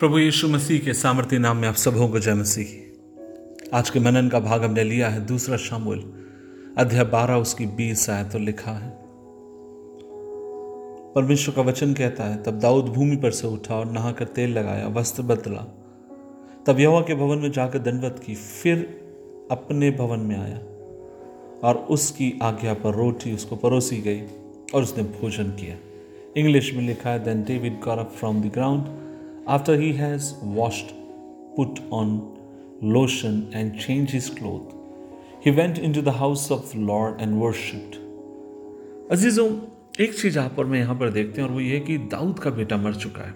प्रभु यीशु मसीह के सामर्थ्य नाम में आप सबों को जय मसीह। आज के मनन का भाग हमने लिया है दूसरा शामुल अध्याय बारह, उसकी बीस आय तो लिखा है। परमेश्वर का वचन कहता है, तब दाऊद भूमि पर से उठा और नहाकर तेल लगाया, वस्त्र बदला। तब यवा के भवन में जाकर दंडवत की, फिर अपने भवन में आया और उसकी आज्ञा पर रोटी उसको परोसी गई और उसने भोजन किया। इंग्लिश में लिखा है then David got up from the ground he has washed put on lotion and change his cloth he went in to the house of lord and worshipped अजीजों एक चीज़ आप और मैं यहाँ पर देखते हैं और वो ये कि दाऊद का बेटा मर चुका है।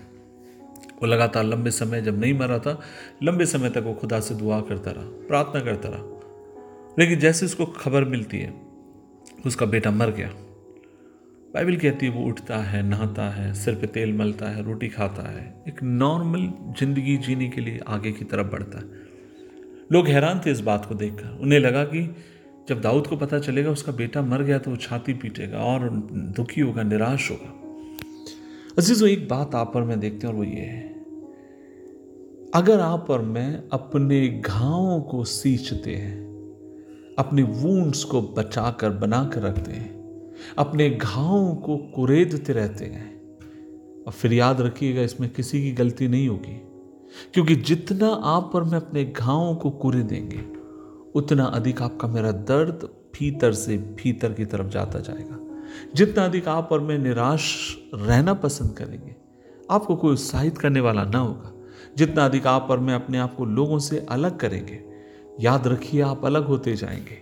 वो लगातार लंबे समय जब नहीं मरा था, लंबे समय तक वो खुदा से दुआ करता रहा, प्रार्थना करता रहा। लेकिन जैसे उसको खबर मिलती है, उसका बेटा मर गया। बाइबल कहती है, वो उठता है, नहाता है, सिर पे तेल मलता है, रोटी खाता है। एक नॉर्मल ज़िंदगी जीने के लिए आगे की तरफ़ बढ़ता है। लोग हैरान थे इस बात को देखकर। उन्हें लगा कि जब दाऊद को पता चलेगा उसका बेटा मर गया तो वो छाती पीटेगा और दुखी होगा, निराश होगा। अजीजों, एक बात आप और मैं देखते हैं और वो ये है। अगर आप और मैं अपने घावों को सींचते हैं, अपने वूंड्स को बचाकर, बनाकर रखते हैं अपने घावों को कुरेदते रहते हैं। और फिर याद रखिएगा, इसमें किसी की गलती नहीं होगी। क्योंकि जितना आप और मैं अपने घावों को कुरे देंगे, उतना अधिक आपका मेरा दर्द भीतर से भीतर की तरफ़ जाता जाएगा। जितना अधिक आप और मैं निराश रहना पसंद करेंगे, आपको कोई उत्साहित करने वाला ना होगा। जितना अधिक आप और मैं अपने आप को लोगों से अलग करेंगे, याद रखिए आप अलग होते जाएँगे।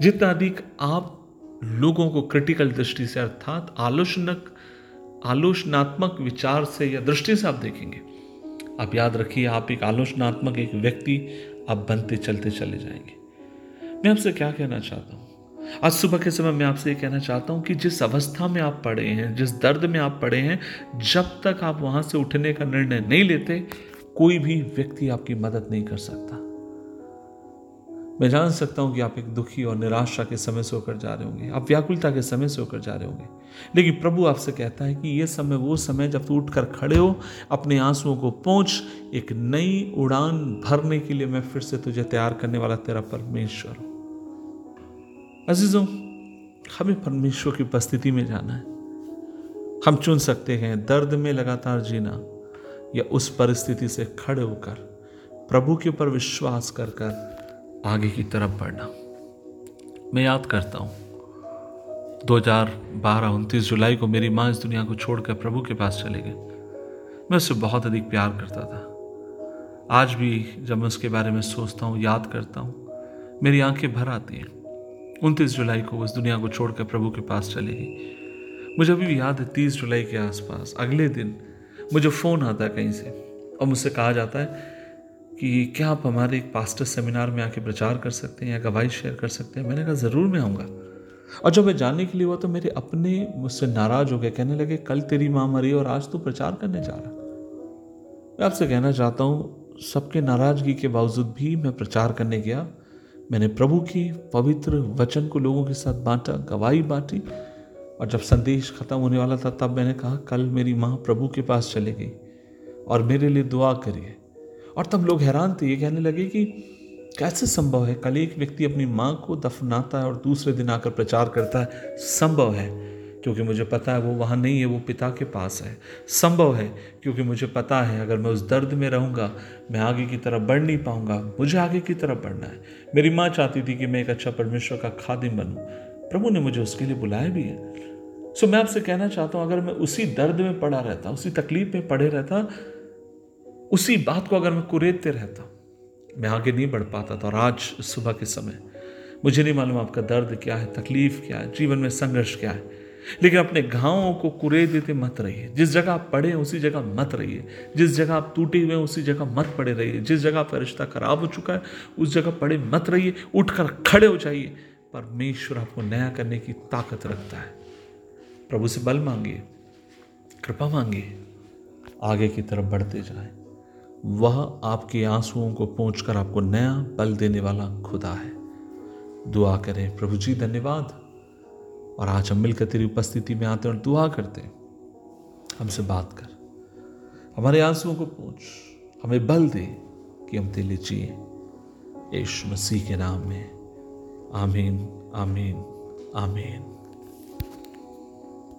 जितना अधिक आप लोगों को क्रिटिकल दृष्टि से अर्थात आलोचनक, आलोचनात्मक विचार से या दृष्टि से आप देखेंगे। आप याद रखिए, आप एक आलोचनात्मक एक व्यक्ति, आप बनते चलते चले जाएँगे। मैं आपसे क्या कहना चाहता हूँ? आज सुबह के समय मैं आपसे ये कहना चाहता हूँ कि जिस अवस्था में आप पड़े हैं, जिस दर्द में आप पड़े हैं, जब तक आप वहाँ से उठने का निर्णय नहीं लेते, कोई भी व्यक्ति आपकी मदद नहीं कर सकता। मैं जान सकता हूँ कि आप एक दुखी और निराशा के समय से होकर जा रहे होंगे। आप व्याकुलता के समय से होकर जा रहे होंगे। लेकिन प्रभु आपसे कहता है कि यह समय, वो समय जब तू उठकर खड़े हो, अपने आंसुओं को पहुँच, एक नई उड़ान भरने के लिए मैं फिर से तुझे तैयार करने वाला तेरा परमेश्वर हूँ। अजीजों, हमें परमेश्वर की उपस्थिति में जाना है। हम चुन सकते हैं दर्द में लगातार जीना या उस परिस्थिति से खड़े होकर, प्रभु के ऊपर विश्वास कर कर आगे की तरफ़ बढ़ना। मैं याद करता हूँ 2012 उनतीस जुलाई को मेरी माँ इस दुनिया को छोड़कर प्रभु के पास चले गए। मैं उससे बहुत अधिक प्यार करता था। आज भी जब मैं उसके बारे में सोचता हूँ, याद करता हूँ, मेरी आँखें भर आती हैं। उनतीस जुलाई को उस दुनिया को छोड़कर प्रभु के पास चली गई। मुझे अभी भी याद है तीस जुलाई के आसपास, अगले दिन मुझे फ़ोन आता है कहीं से और मुझसे कहा जाता है कि क्या आप हमारे एक पास्टर सेमिनार में आके प्रचार कर सकते हैं या गवाही शेयर कर सकते हैं? मैंने कहा, ज़रूर मैं आऊँगा। और जब मैं जाने के लिए हुआ तो मेरे अपने मुझसे नाराज़ हो गए, कहने लगे, कल तेरी माँ मरी और आज तू प्रचार करने जा रहा मैं आपसे कहना चाहता हूँ, सबके नाराज़गी के बावजूद भी मैं प्रचार करने गया। मैंने प्रभु की पवित्र वचन को लोगों के साथ बांटा, गवाही बांटी, और जब संदेश खत्म होने वाला था, तब मैंने कहा, कल मेरी माँ प्रभु के पास चले गई और मेरे लिए दुआ करिए। और तब लोग हैरान थे, ये कहने लगे कि कैसे संभव है? कल एक व्यक्ति अपनी माँ को दफनाता है और दूसरे दिन आकर प्रचार करता है। संभव है, क्योंकि मुझे पता है वो वहाँ नहीं है, वो पिता के पास है। संभव है, क्योंकि मुझे पता है, अगर मैं उस दर्द में रहूँगा, मैं आगे की तरफ़ बढ़ नहीं पाऊँगा। मुझे आगे की तरफ़ बढ़ना है। मेरी माँ चाहती थी कि मैं एक अच्छा परमेश्वर का खादिम बनूँ। प्रभु ने मुझे उसके लिए बुलाया भी है। सो मैं आपसे कहना चाहता हूँ, अगर मैं उसी दर्द में पड़ा रहता, उसी तकलीफ़ में पड़े रहता उसी बात को अगर मैं कुरेदते रहता, मैं आगे नहीं बढ़ पाता था और आज सुबह के समय मुझे नहीं मालूम आपका दर्द क्या है, तकलीफ़ क्या है, जीवन में संघर्ष क्या है। लेकिन अपने घावों को कुरे देते मत रहिए। जिस जगह आप पड़े उसी जगह मत रहिए। जिस जगह आप टूटे हुए हैं, उसी जगह मत पड़े रहिए। जिस जगह आपका रिश्ता खराब हो चुका है, उस जगह पड़े मत रहिए। उठकर खड़े हो जाइए। परमेश्वर आपको नया करने की ताकत रखता है। प्रभु से बल मांगिए, कृपा मांगिए, आगे की तरफ़ बढ़ते जाएँ। वह आपके आंसुओं को पहुंचकर आपको नया बल देने वाला खुदा है। दुआ करें, प्रभु जी, धन्यवाद। और आज हम मिलकर तेरी उपस्थिति में आते हैं और दुआ करते हैं। हमसे बात कर। हमारे आंसुओं को पहुँच। हमें बल दे कि हम तेरे जिए। यीशु मसीह के नाम में। आमीन आमीन आमीन।